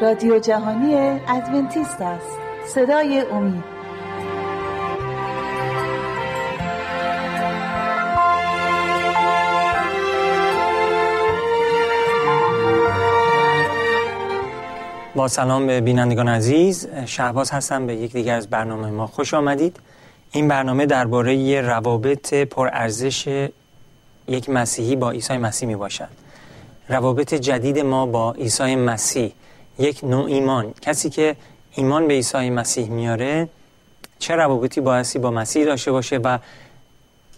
رادیو جهانی ادونتیست است. صدای امید. با سلام به بینندگان عزیز شهباز هستم به یک دیگر از برنامه ما. خوش آمدید. این برنامه درباره روابط پرارزش یک مسیحی با عیسی مسیح می باشد روابط جدید ما با عیسی مسیح یک نوع ایمان. کسی که ایمان به عیسی مسیح میاره چه روابطی بایستی با مسیح داشته باشه و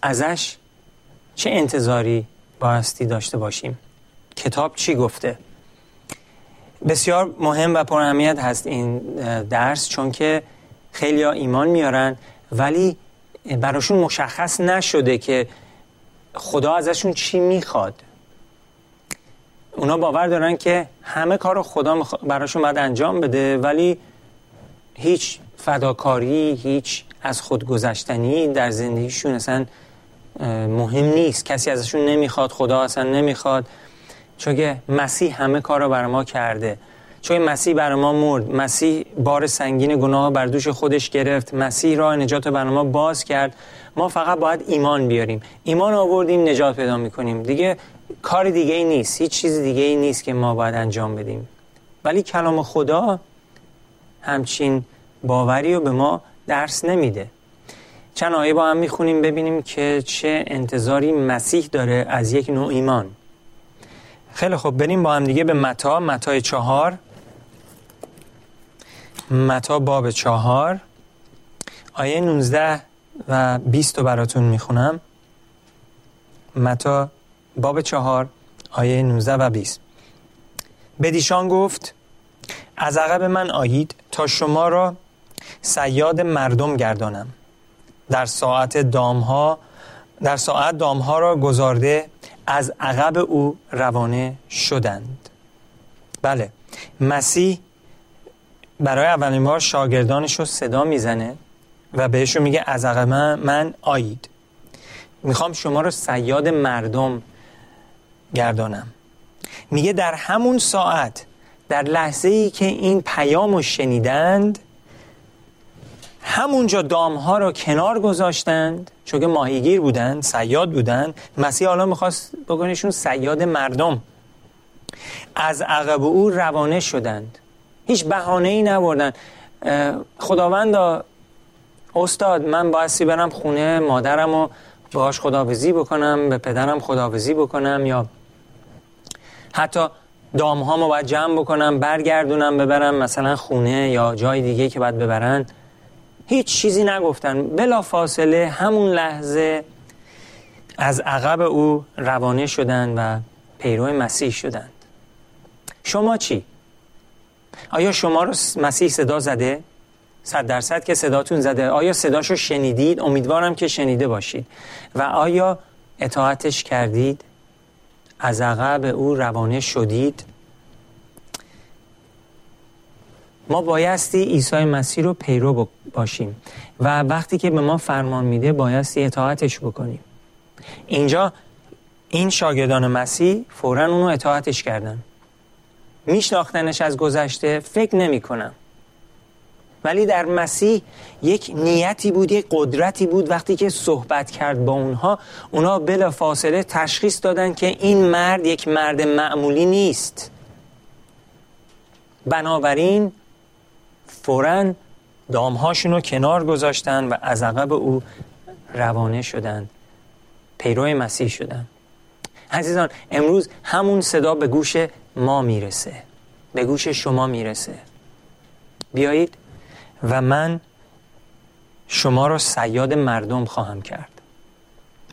ازش چه انتظاری بایستی داشته باشیم؟ کتاب چی گفته؟ بسیار مهم و پر اهمیت هست این درس چون که خیلی ایمان میارن ولی براشون مشخص نشده که خدا ازشون چی می‌خواد. اونا باور دارن که همه کار رو خدا براشون باید انجام بده ولی هیچ فداکاری هیچ از خودگذشتنی در زندگیشون اصلا مهم نیست. کسی ازشون نمی‌خواد خدا اصلا نمی‌خواد. چون که مسیح همه کار رو بر ما کرده. چون مسیح بر ما مرد. مسیح بار سنگین گناه بر دوش خودش گرفت. مسیح راه نجات بر ما باز کرد. ما فقط باید ایمان بیاریم. ایمان آوردیم نجات پیدا می‌کنیم. دیگه کار دیگه ای نیست. هیچ چیز دیگه ای نیست که ما باید انجام بدیم. ولی کلام خدا همچین باوری رو به ما درس نمیده. چند آیه با هم می‌خونیم ببینیم که چه انتظاری مسیح داره از یک نوع ایمان. خیلی خوب بریم با هم دیگه به متا متای چهار. متا باب چهار. آیه 19 و 20 رو براتون می‌خونم. متا باب چهار آیه 19 و 20 بدیشان گفت از عقب من آیید تا شما را سیاد مردم گردانم. در ساعت دامها در ساعت دامها را گذارده از عقب او روانه شدند. بله مسیح برای اولین بار شاگردانش رو صدا می‌زنه و بهشون میگه از عقب من, من آیید. می‌خوام شما رو سیاد مردم گردانم. میگه در همون ساعت در لحظه ای که این پیام رو شنیدند همونجا دامها رو کنار گذاشتند چون که ماهیگیر بودند سیاد بودند. مسیح حالا می‌خواست بکنیشون سیاد مردم. از عقب او روانه شدند. هیچ بهانه ای نبردن خداوند استاد من بایستی برم خونه مادرم و باهاش خداوزی بکنم به پدرم خداوزی بکنم یا حتی دام ها باید جمع بکنم برگردونم ببرم مثلا خونه یا جای دیگه که باید ببرن هیچ چیزی نگفتن بلا فاصله همون لحظه از عقب او روانه شدند و پیرو مسیح شدند شما چی؟ آیا شما رو مسیح صدا زده؟ صد درصد که صداتون زده آیا صداشو شنیدید؟ امیدوارم که شنیده باشید و آیا اطاعتش کردید؟ از عقب او روانه شدید؟ ما بایستی عیسی مسیح رو پیرو باشیم و وقتی که به ما فرمان میده بایستی اطاعتش بکنیم. اینجا این شاگردان مسیح فورا اونو اطاعتش کردن. میشناختنش از گذشته فکر نمی کنم ولی در مسیح یک نیتی بود یک قدرتی بود وقتی که صحبت کرد با اونها. اونا بلا فاصله تشخیص دادن که این مرد یک مرد معمولی نیست. بنابراین فورا دامهاشون رو کنار گذاشتن و از عقب او روانه شدن پیرو مسیح شدن. عزیزان امروز همون صدا به گوش ما می‌رسه به گوش شما می‌رسه. بیایید و من شما رو سیاد مردم خواهم کرد.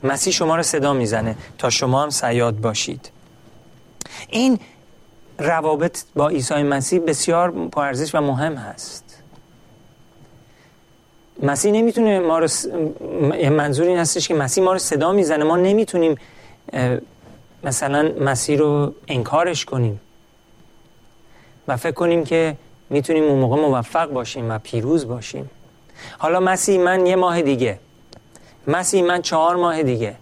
مسیح شما رو صدا می‌زنه تا شما هم سیاد باشید. این روابط با عیسی مسیح بسیار پرارزش و مهم هست. مسیح نمی‌تونه ما رو س... منظور این هستش که مسیح ما رو صدا می‌زنه. ما نمی‌تونیم مثلا مسیح رو انکارش کنیم و فکر کنیم که می‌تونیم اون موقع موفق باشیم و پیروز باشیم. حالا مسیح من یه ماه دیگه. مسیح من چهار ماه دیگه.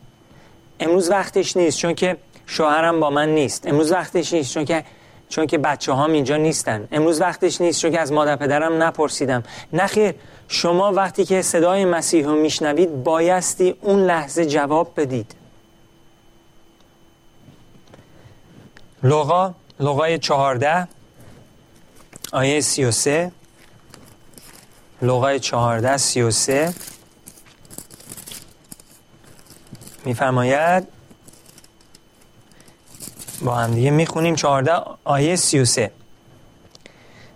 امروز وقتش نیست چون که شوهرم با من نیست. امروز وقتش نیست چون که چون که بچه هام اینجا نیستن. امروز وقتش نیست چون که از مادر پدرم نپرسیدم. نخیر شما وقتی که صدای مسیح رو میشنوید بایستی اون لحظه جواب بدید. لغا لغای چهارده. آیه سی و سه لغای چهارده سی و سه. میفرماید با هم دیگه می‌خونیم 14 آیه 33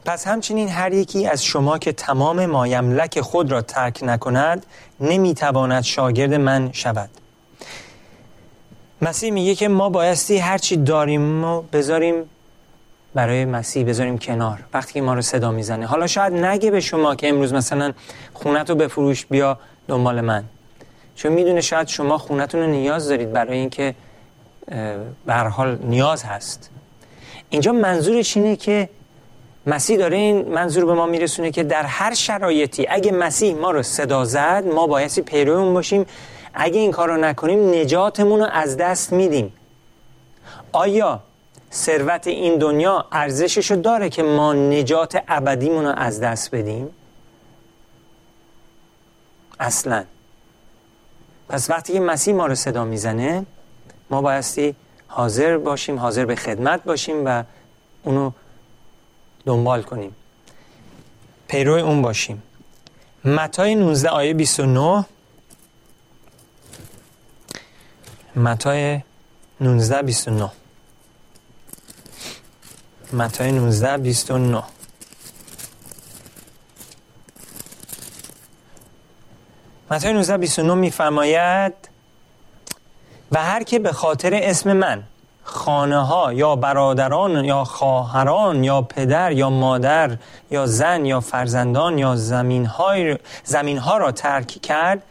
پس همچنین هر یکی از شما که تمام مایملک خود را ترک نکند نمی‌تواند شاگرد من شود. مسیح میگه که ما بایستی هرچی داریم و بذاریم برای مسیح بذاریم کنار. وقتی که ما رو صدا می‌زنه. حالا شاید نگه به شما که امروز مثلا خونت رو بفروش بیا دنبال من. چون می‌دونه شاید شما خونتون رو نیاز دارید برای اینکه به حال نیاز هست. اینجا منظورش اینه که مسیح داره این منظور به ما میرسونه که در هر شرایطی اگه مسیح ما رو صدا زد ما بایستی پیرو اون باشیم. اگه این کار رو نکنیم نجاتمون رو از دست میدیم. آیا ثروت این دنیا ارزشش رو داره که ما نجات ابدیمون رو از دست بدیم؟ اصلا. پس وقتی که مسیح ما رو صدا می‌زنه ما بایستی حاضر باشیم حاضر به خدمت باشیم و اونو دنبال کنیم. پیرو اون باشیم. متای 19 آیه 29 متای 19 29 متای 19 29 متای 19 29 میفرماید و هر که به خاطر اسم من خانه ها یا برادران یا خواهران یا پدر یا مادر یا زن یا فرزندان یا زمین, های زمین ها را ترک کرد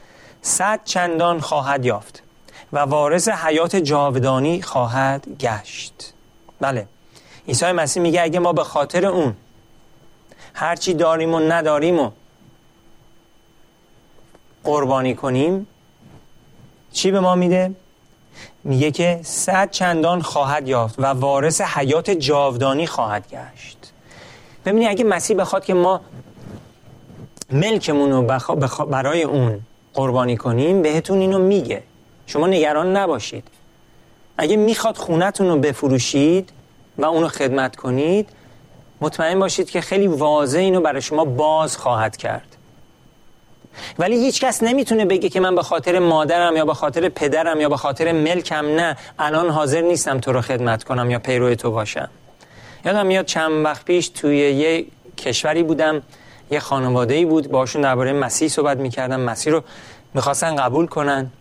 صد چندان خواهد یافت و وارث حیات جاودانی خواهد گشت. بله. عیسی مسیح میگه اگه ما به خاطر اون هرچی داریم و نداریم و قربانی کنیم چی به ما میده؟ میگه که صد چندان خواهد یافت و وارث حیات جاودانی خواهد گشت. ببینید اگه مسیح بخواد که ما ملکمون رو برای اون قربانی کنیم بهتون اینو میگه. شما نگران نباشید. اگه می‌خواد خونتون رو بفروشید و اونو خدمت کنید مطمئن باشید که خیلی واضح اینو برای شما باز خواهد کرد. ولی هیچ کس نمی‌تونه بگه که من به خاطر مادرم یا به خاطر پدرم یا به خاطر ملکم نه الان حاضر نیستم تو رو خدمت کنم یا پیرو تو باشم. یادم میاد چند وقت پیش توی یه کشوری بودم یه خانواده ای بود باشون درباره مسیح صحبت می‌کردم مسیح رو می‌خواستن قبول کنن.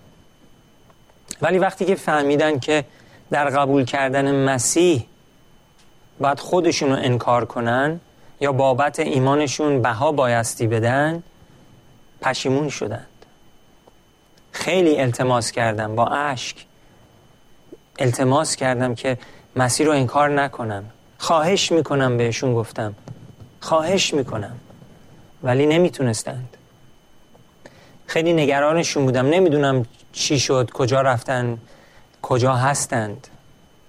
ولی وقتی که فهمیدن که در قبول کردن مسیح باید خودشون رو انکار کنن یا بابت ایمانشون بها بایستی بدن پشیمون شدند. خیلی التماس کردم با اشک. التماس کردم که مسیر رو انکار نکنم. خواهش می‌کنم بهشون گفتم. خواهش می‌کنم. ولی نمی‌تونستند. خیلی نگرانشون بودم. نمی‌دونم چی شد کجا رفتن کجا هستند.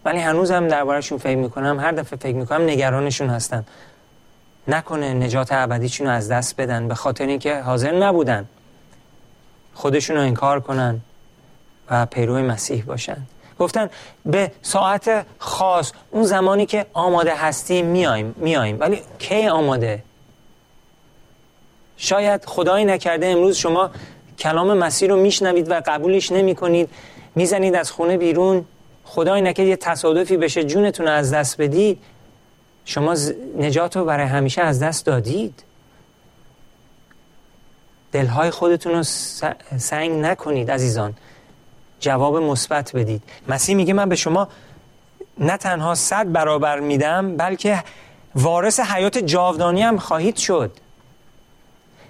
ولی هنوزم دربارهشون فکر می‌کنم هر دفعه فکر می‌کنم نگرانشون هستن. نکنه نجات ابدیشون رو از دست بدن به خاطر اینکه حاضر نبودن. خودشون رو انکار کنن و پیرو مسیح باشن. گفتن به ساعت خاص اون زمانی که آماده هستیم میایم میایم. ولی کی آماده؟ شاید خدایی نکرده امروز شما کلام مسیح رو میشنوید و قبولش نمی کنید می‌زنید از خونه بیرون. خدایی نکرده یه تصادفی بشه جونتون از دست بدید شما نجات رو برای همیشه از دست دادید. دلهای خودتون رو سنگ نکنید عزیزان. جواب مثبت بدید. مسیح میگه من به شما نه تنها صد برابر میدم بلکه وارث حیات جاودانی هم خواهید شد.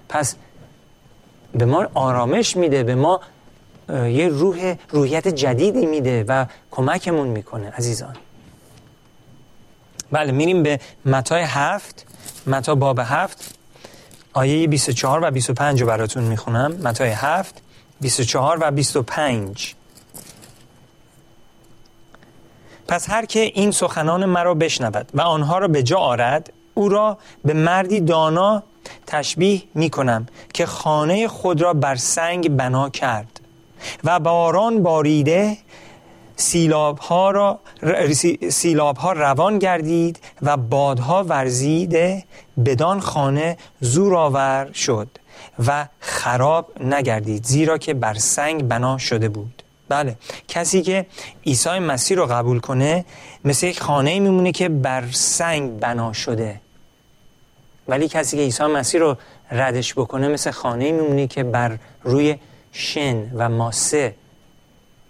پس به ما آرامش میده به ما یه روح روحیت جدیدی میده و کمکمون می‌کنه عزیزان. بله میریم به متای هفت متا باب هفت آیه 24 و 25 رو براتون می‌خونم. متای هفت 24 و 25 پس هر که این سخنان مرا بشنود و آنها را به جا آرد او را به مردی دانا تشبیه می کنم که خانه خود را بر سنگ بنا کرد. و باران باریده سیلاب ها, را سیلاب ها روان گردید و بادها ورزیده بدان خانه زور شد و خراب نگردید زیرا که بر سنگ بنا شده بود. بله کسی که عیسی مسیح رو قبول کنه مثل یک خانه میمونه که بر سنگ بنا شده. ولی کسی که عیسی مسیح رو ردش بکنه مثل خانه میمونه که بر روی شن و ماسه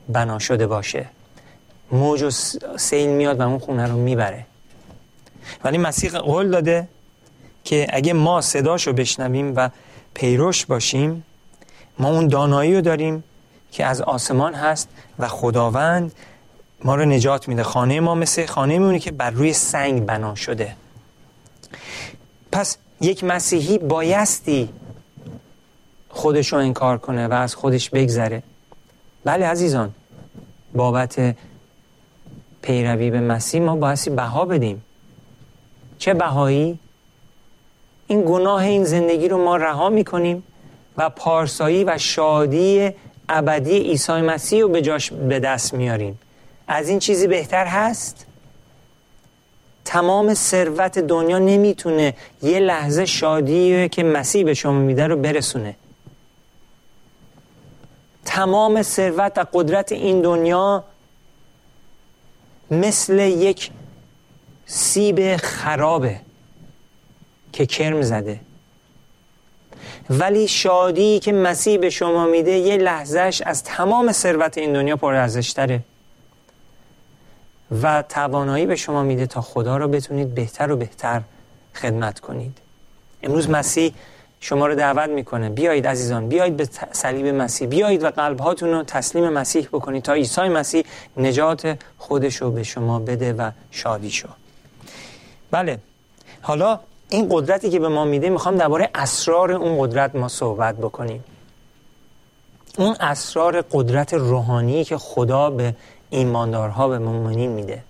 بنا شده باشه. موج و سیل میاد و اون خونه رو می‌بره. ولی مسیح قول داده که اگه ما صداشو بشنویم و پیروش باشیم ما اون دانایی رو داریم که از آسمان هست و خداوند ما رو نجات میده. خانه ما مثل خانه میمونه که بر روی سنگ بنا شده. پس یک مسیحی بایستی خودش رو انکار کنه و از خودش بگذره. بله عزیزان بابت پیروی به مسیح ما بایستی بها بدیم. چه بهایی؟ این گناه این زندگی رو ما رها می‌کنیم و پارسایی و شادی ابدی عیسی مسیح رو به جاش به دست میاریم. از این چیزی بهتر هست؟ تمام ثروت دنیا نمی‌تونه یه لحظه شادی که مسیح به شما میده رو برسونه. تمام ثروت و قدرت این دنیا مثل یک سیب خرابه که کرم زده. ولی شادی که مسیح به شما میده یه لحظهش از تمام ثروت این دنیا پرارزشتره. و توانایی به شما میده تا خدا رو بتونید بهتر و بهتر خدمت کنید. امروز مسیح شما رو دعوت می‌کنه. بیایید عزیزان بیایید به صلیب مسیح بیایید و قلبهاتون رو تسلیم مسیح بکنید تا عیسی مسیح نجات خودش رو به شما بده و شادی شو. بله. حالا این قدرتی که به ما میده می‌خوام درباره اسرار اون قدرت ما صحبت بکنیم. اون اسرار قدرت روحانی که خدا به ایماندارها به مؤمنین میده.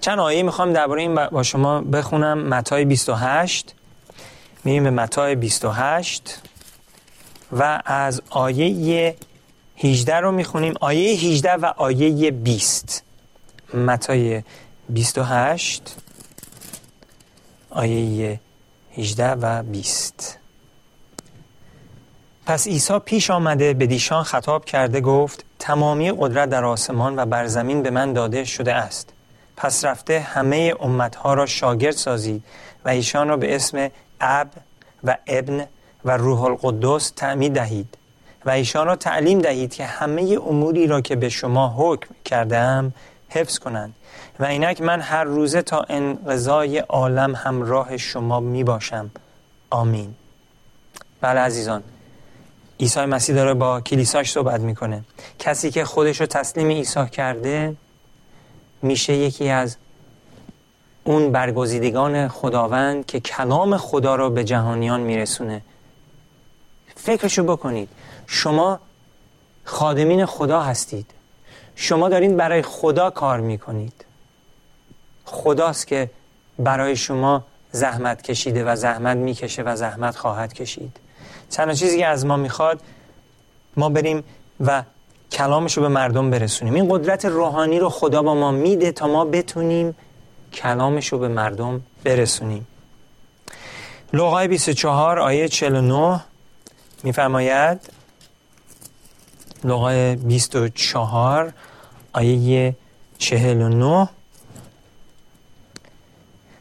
چند آیه می‌خوام درباره این با شما بخونم. متای 28 میریم به متای 28 و از آیه 18 رو می‌خونیم. آیه 18 و آیه 20 متای 28 آیه 18 و 20 پس عیسی پیش آمده به دیشان خطاب کرده گفت تمامی قدرت در آسمان و بر زمین به من داده شده است. پس رفته همه امتها را شاگرد سازید و ایشان را به اسم اب و ابن و روح القدس تعمید دهید و ایشان را تعلیم دهید که همه اموری را که به شما حکم کردم حفظ کنند و اینک من هر روزه تا انقضای عالم همراه شما می باشم. آمین. بله عزیزان عیسی مسیح داره با کلیساش صحبت می‌کنه. کسی که خودش رو تسلیم عیسی کرده میشه یکی از اون برگزیدگان خداوند که کلام خدا را به جهانیان میرسونه. فکرشو بکنید. شما خادمین خدا هستید. شما دارین برای خدا کار می‌کنید. خداست که برای شما زحمت کشیده و زحمت می‌کشه و زحمت خواهد کشید. چند چیزی که از ما می‌خواد ما بریم و کلامش رو به مردم برسونیم. این قدرت روحانی رو خدا با ما میده تا ما بتونیم کلامش رو به مردم برسونیم. لغای 24 آیه 49 میفرماید لغای 24 آیه 49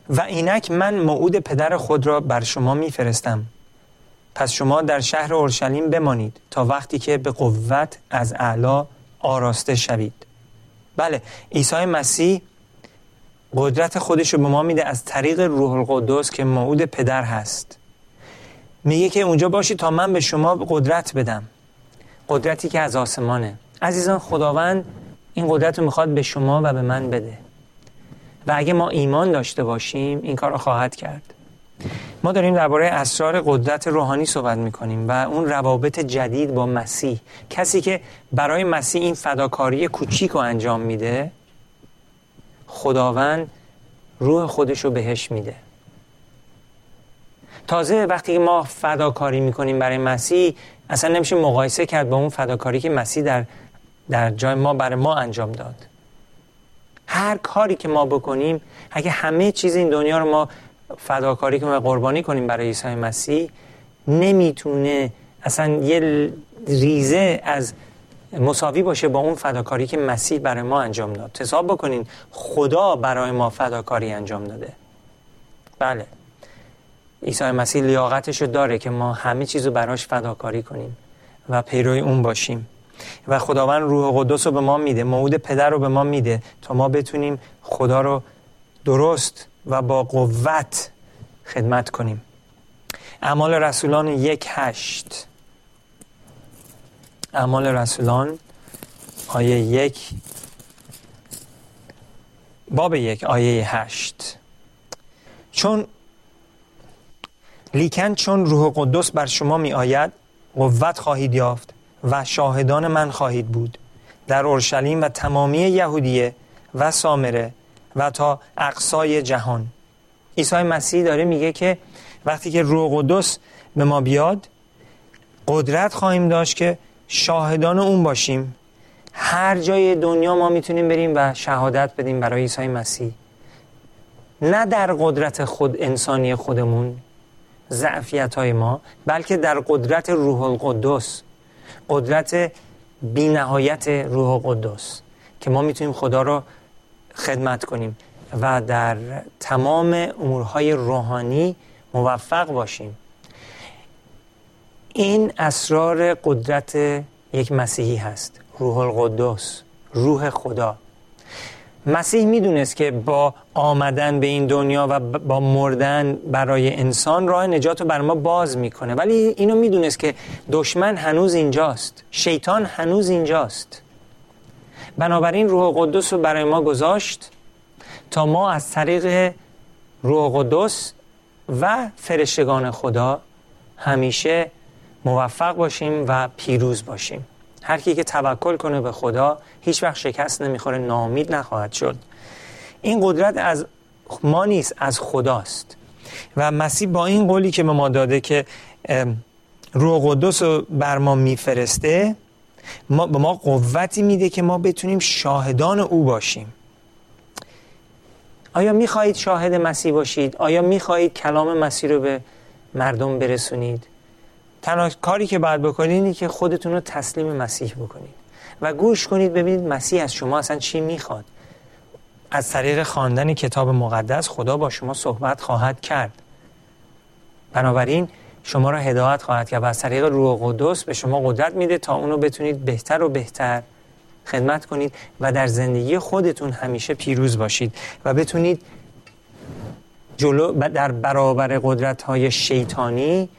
و اینک من موعود پدر خود را بر شما میفرستم. پس شما در شهر اورشلیم بمانید تا وقتی که به قوت از اعلا آراسته شوید. بله عیسی مسیح قدرت خودش رو به ما میده از طریق روح القدس که موعود پدر هست. میگه که اونجا باشی تا من به شما قدرت بدم. قدرتی که از آسمانه. عزیزان خداوند این قدرت رو می‌خواد به شما و به من بده. و اگه ما ایمان داشته باشیم این کار رو خواهد کرد. ما داریم درباره اسرار قدرت روحانی صحبت می‌کنیم و اون روابط جدید با مسیح. کسی که برای مسیح این فداکاری کوچیک رو انجام میده خداوند روح خودش رو بهش میده. تازه وقتی ما فداکاری می‌کنیم برای مسیح اصلا نمیشه مقایسه کرد با اون فداکاری که مسیح در, در جای ما برای ما انجام داد. هر کاری که ما بکنیم اگه همه چیز این دنیا رو ما فداکاری کنیم و قربانی کنیم برای عیسی مسیح نمی‌تونه اصلا یه ریزه از مساوی باشه با اون فداکاری که مسیح برای ما انجام داد. حساب بکنین خدا برای ما فداکاری انجام داده. بله. عیسی مسیح لیاقتش رو داره که ما همه چیز رو براش فداکاری کنیم و پیروی اون باشیم. و خداوند روح قدس رو به ما میده موعود پدر رو به ما میده تا ما بتونیم خدا رو درست و با قوت خدمت کنیم. اعمال رسولان یک هشت. اعمال رسولان آیه یک باب یک آیه هشت. چون لیکن چون روح قدس بر شما می آید قوت خواهید یافت و شاهدان من خواهید بود. در اورشلیم و تمامی یهودیه و سامره و تا اقصای جهان. عیسی مسیح داره میگه که وقتی که روح قدس به ما بیاد قدرت خواهیم داشت که شاهدان اون باشیم. هر جای دنیا ما می‌تونیم بریم و شهادت بدیم برای عیسی مسیح. نه در قدرت خود انسانی خودمون ضعفیت های ما بلکه در قدرت روح القدس قدرت بینهایت روح قدس که ما می‌تونیم خدا رو خدمت کنیم و در تمام امورهای روحانی موفق باشیم. این اسرار قدرت یک مسیحی هست روح القدس روح خدا. مسیح می‌دونست که با آمدن به این دنیا و با مردن برای انسان راه نجات رو بر ما باز می‌کنه. ولی اینو می‌دونست که دشمن هنوز اینجاست. شیطان هنوز اینجاست. بنابراین روح قدس رو برای ما گذاشت تا ما از طریق روح قدس و فرشتگان خدا همیشه موفق باشیم و پیروز باشیم هر کی که توکل کنه به خدا هیچ وقت شکست نمی‌خوره نامید نخواهد شد این قدرت از ما نیست از خداست و مسیح با این قولی که به ما داده که روح قدس رو بر ما میفرسته ما به ما قوتی میده که ما بتونیم شاهدان او باشیم آیا می‌خواهید شاهد مسیح باشید؟ آیا می‌خواهید کلام مسیح رو به مردم برسونید؟ تنها کاری که باید بکنید اینه که خودتون رو تسلیم مسیح بکنید و گوش کنید ببینید مسیح از شما اصلا چی می‌خواد. از طریق خواندن کتاب مقدس خدا با شما صحبت خواهد کرد. بنابراین شما را هدایت خواهد کرد و از طریق روح قدس به شما قدرت میده تا اونو بتونید بهتر و بهتر خدمت کنید و در زندگی خودتون همیشه پیروز باشید و بتونید جلو در برابر قدرت های شیطانی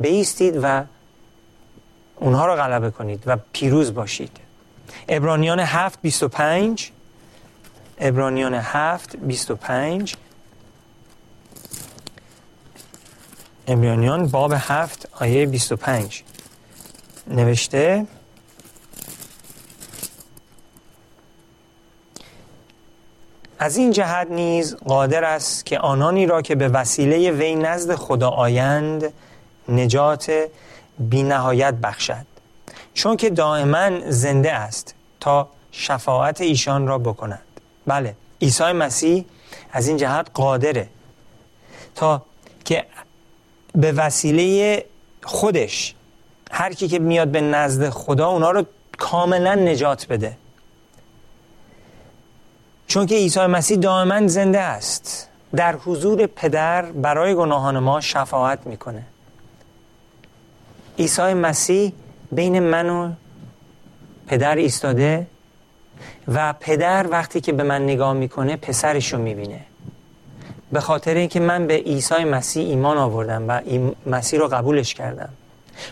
بیستید و اونها رو غلبه کنید و پیروز باشید. ابرانیان 7 25 ابرانیان 7 25 ابرانیان باب 7 آیه 25 نوشته از این جهت نیز قادر است که آنانی را که به وسیله وی نزد خدا آیند نجات بی نهایت بخشد. چون که دائما زنده است تا شفاعت ایشان را بکند. بله عیسی مسیح از این جهت قادره تا که به وسیله خودش هر کی که میاد به نزد خدا اونا رو کاملا نجات بده. چون که عیسی مسیح دائما زنده است در حضور پدر برای گناهان ما شفاعت می‌کنه. عیسی مسیح بین من و پدر ایستاده و پدر وقتی که به من نگاه می‌کنه پسرش رو می‌بینه. به خاطر اینکه من به عیسی مسیح ایمان آوردم و مسیح رو قبولش کردم.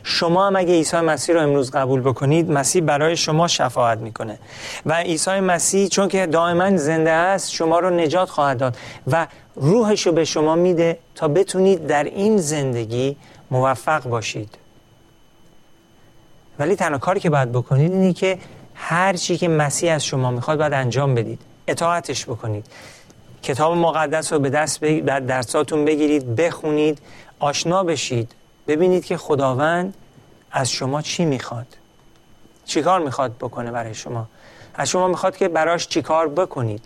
شما هم اگه عیسی مسیح رو امروز قبول بکنید مسیح برای شما شفاعت می‌کنه. و عیسی مسیح چون که دائما زنده است شما رو نجات خواهد داد و روحش رو به شما میده تا بتونید در این زندگی موفق باشید. ولی تنها کاری که باید بکنید اینه که هر چی که مسیح از شما می‌خواد باید انجام بدید. اطاعتش بکنید. کتاب مقدس رو به دست در درساتون بگیرید بخونید آشنا بشید. ببینید که خداوند از شما چی می‌خواد. چیکار می‌خواد بکنه برای شما؟ از شما می‌خواد که براش چیکار بکنید.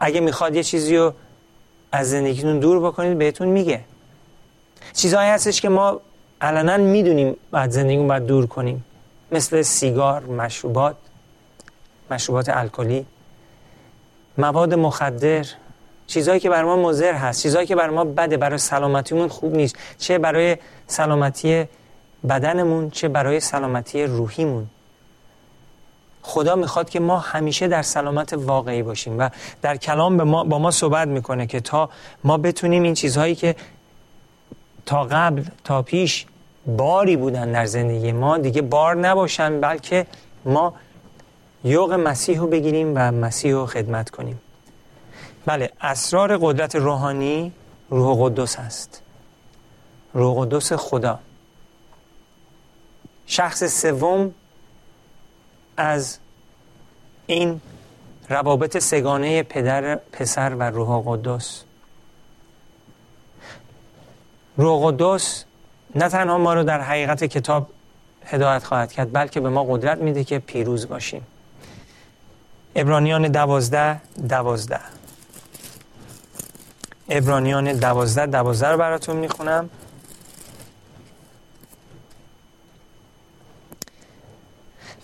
اگه می‌خواد یه چیزی رو از زندگیتون دور بکنید بهتون میگه. چیزهایی هستش که ما علنا می‌دونیم بعد زندگیمون باید دور کنیم. مثل سیگار مشروبات مشروبات الکلی مواد مخدر چیزهایی که بر ما مضر هست چیزهایی که بر ما بده برای سلامتیمون خوب نیست. چه برای سلامتی بدنمون چه برای سلامتی روحیمون. خدا می‌خواد که ما همیشه در سلامت واقعی باشیم و در کلام به ما با ما صحبت می‌کنه که تا ما بتونیم این چیزهایی که تا قبل تا پیش باری بودن در زندگی ما دیگه بار نباشن بلکه ما یوق مسیح رو بگیریم و مسیح رو خدمت کنیم. بله اسرار قدرت روحانی روح قدس است. روح قدس خدا. شخص سوم از این روابط سگانه پدر پسر و روح قدس. روح قدس نه تنها ما رو در حقیقت کتاب هدایت خواهد کرد بلکه به ما قدرت میده که پیروز باشیم. ابرانیان دوازده دوازده. ابرانیان دوازده دوازده رو براتون می‌خونم.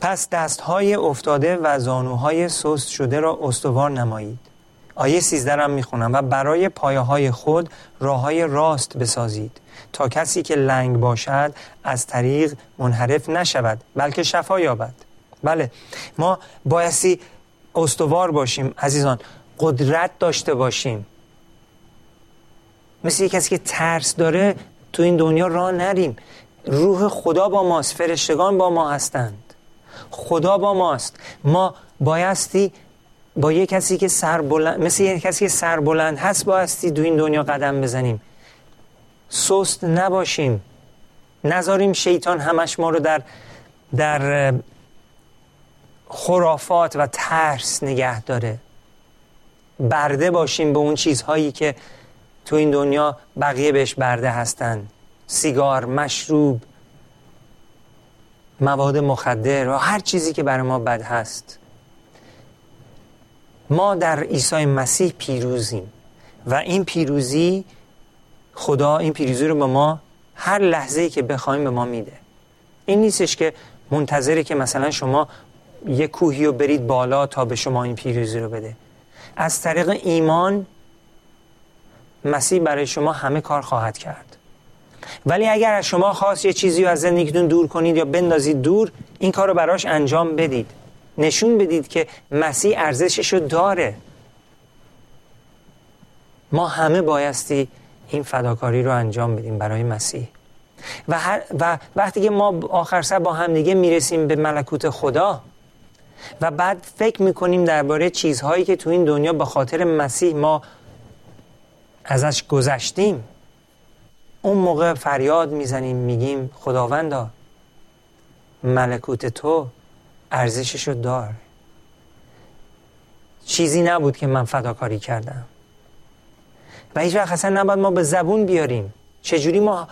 پس دستهای افتاده و زانوهای سست شده را استوار نمایید. آیه 13 را می‌خونم و برای پایه های خود راه های راست بسازید. تا کسی که لنگ باشد از طریق منحرف نشود بلکه شفا یابد. بله ما بایستی استوار باشیم عزیزان قدرت داشته باشیم. مثل کسی که ترس داره تو این دنیا راه نریم. روح خدا با ماست فرشتگان با ما هستند. خدا با ماست. ما بایستی با یه کسی که سر بلند مثل یه کسی که سر بلند هست بایستی دو این دنیا قدم بزنیم. سست نباشیم. نذاریم شیطان همش ما رو در در خرافات و ترس نگه داره. برده باشیم به اون چیزهایی که تو این دنیا بقیه بهش برده هستن. سیگار، مشروب مواد مخدر و هر چیزی که برای ما بد هست. ما در عیسی مسیح پیروزیم و این پیروزی خدا این پیروزی رو به ما هر لحظه که بخوایم به ما میده. این نیستش که منتظره که مثلا شما یه کوهی رو برید بالا تا به شما این پیروزی رو بده. از طریق ایمان مسیح برای شما همه کار خواهد کرد. ولی اگر از شما خواست یه چیزی رو از زندگیتون دور کنید یا بندازید دور این کار رو براش انجام بدید. نشون بدید که مسیح ارزشش رو داره. ما همه بایستی این فداکاری رو انجام بدیم برای مسیح. و, و وقتی که ما آخر سر با همدیگه می‌رسیم به ملکوت خدا و بعد فکر می‌کنیم درباره چیزهایی که تو این دنیا به خاطر مسیح ما ازش گذشتیم اون موقع فریاد می‌زنیم میگیم خداوندا ملکوت تو ارزششو دار. چیزی نبود که من فداکاری کردم. و هیچ وقت اصلا نباید ما به زبون بیاریم. چجوری ما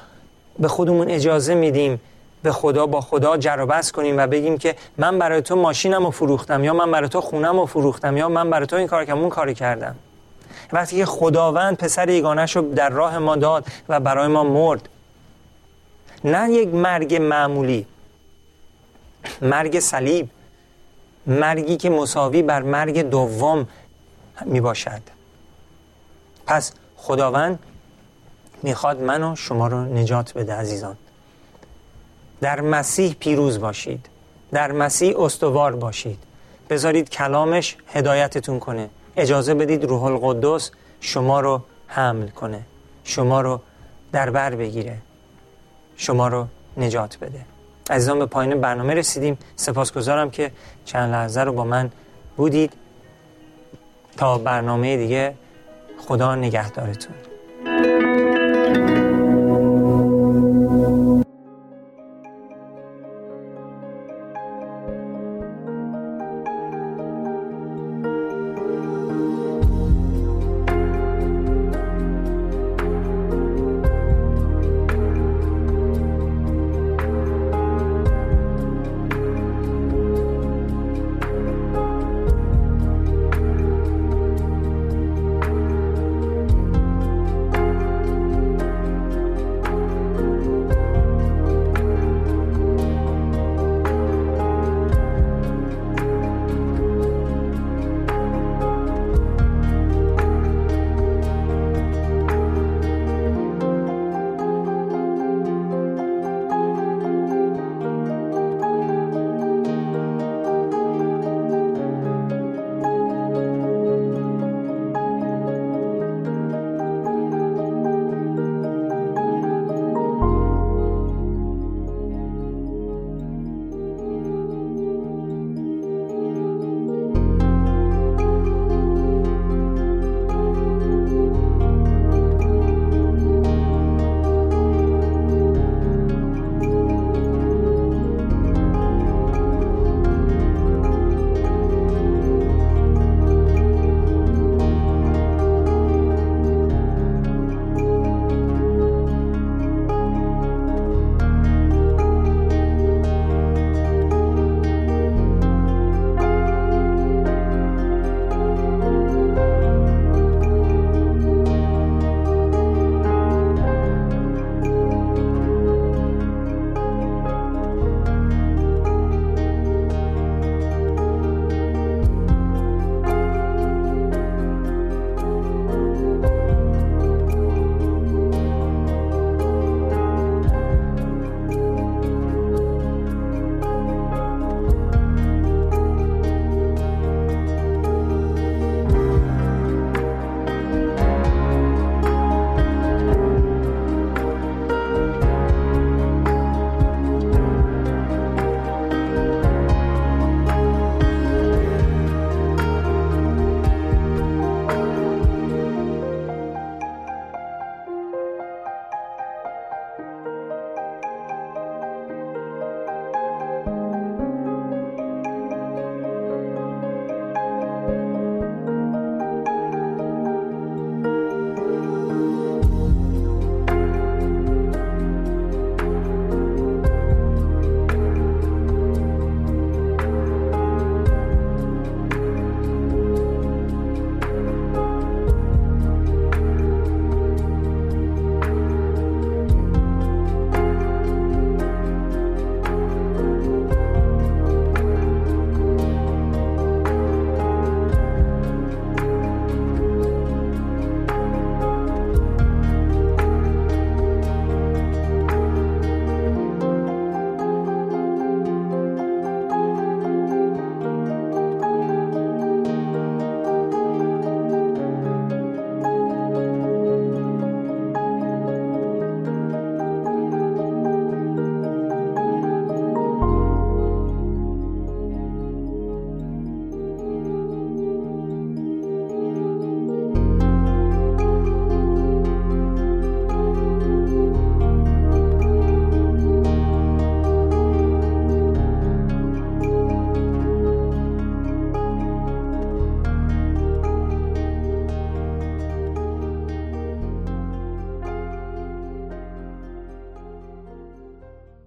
به خودمون اجازه میدیم به خدا با خدا جر کنیم و بگیم که من برای تو ماشینم رو فروختم یا من برای تو خونم رو فروختم یا من برای تو این کار کردم کاری کردم. وقتی که خداوند پسر یگانش رو در راه ما داد و برای ما مرد نه یک مرگ معمولی مرگ صلیب مرگی که مساوی بر مرگ دوم می باشد پس خداوند می‌خواد من و شما رو نجات بده عزیزان. در مسیح پیروز باشید. در مسیح استوار باشید. بذارید کلامش هدایتتون کنه. اجازه بدید روح القدس شما رو حمل کنه. شما رو در بر بگیره. شما رو نجات بده. عزیزان به پایین برنامه رسیدیم. سپاسگزارم که چند لحظه رو با من بودید. تا برنامه دیگه خدا نگهدارتون.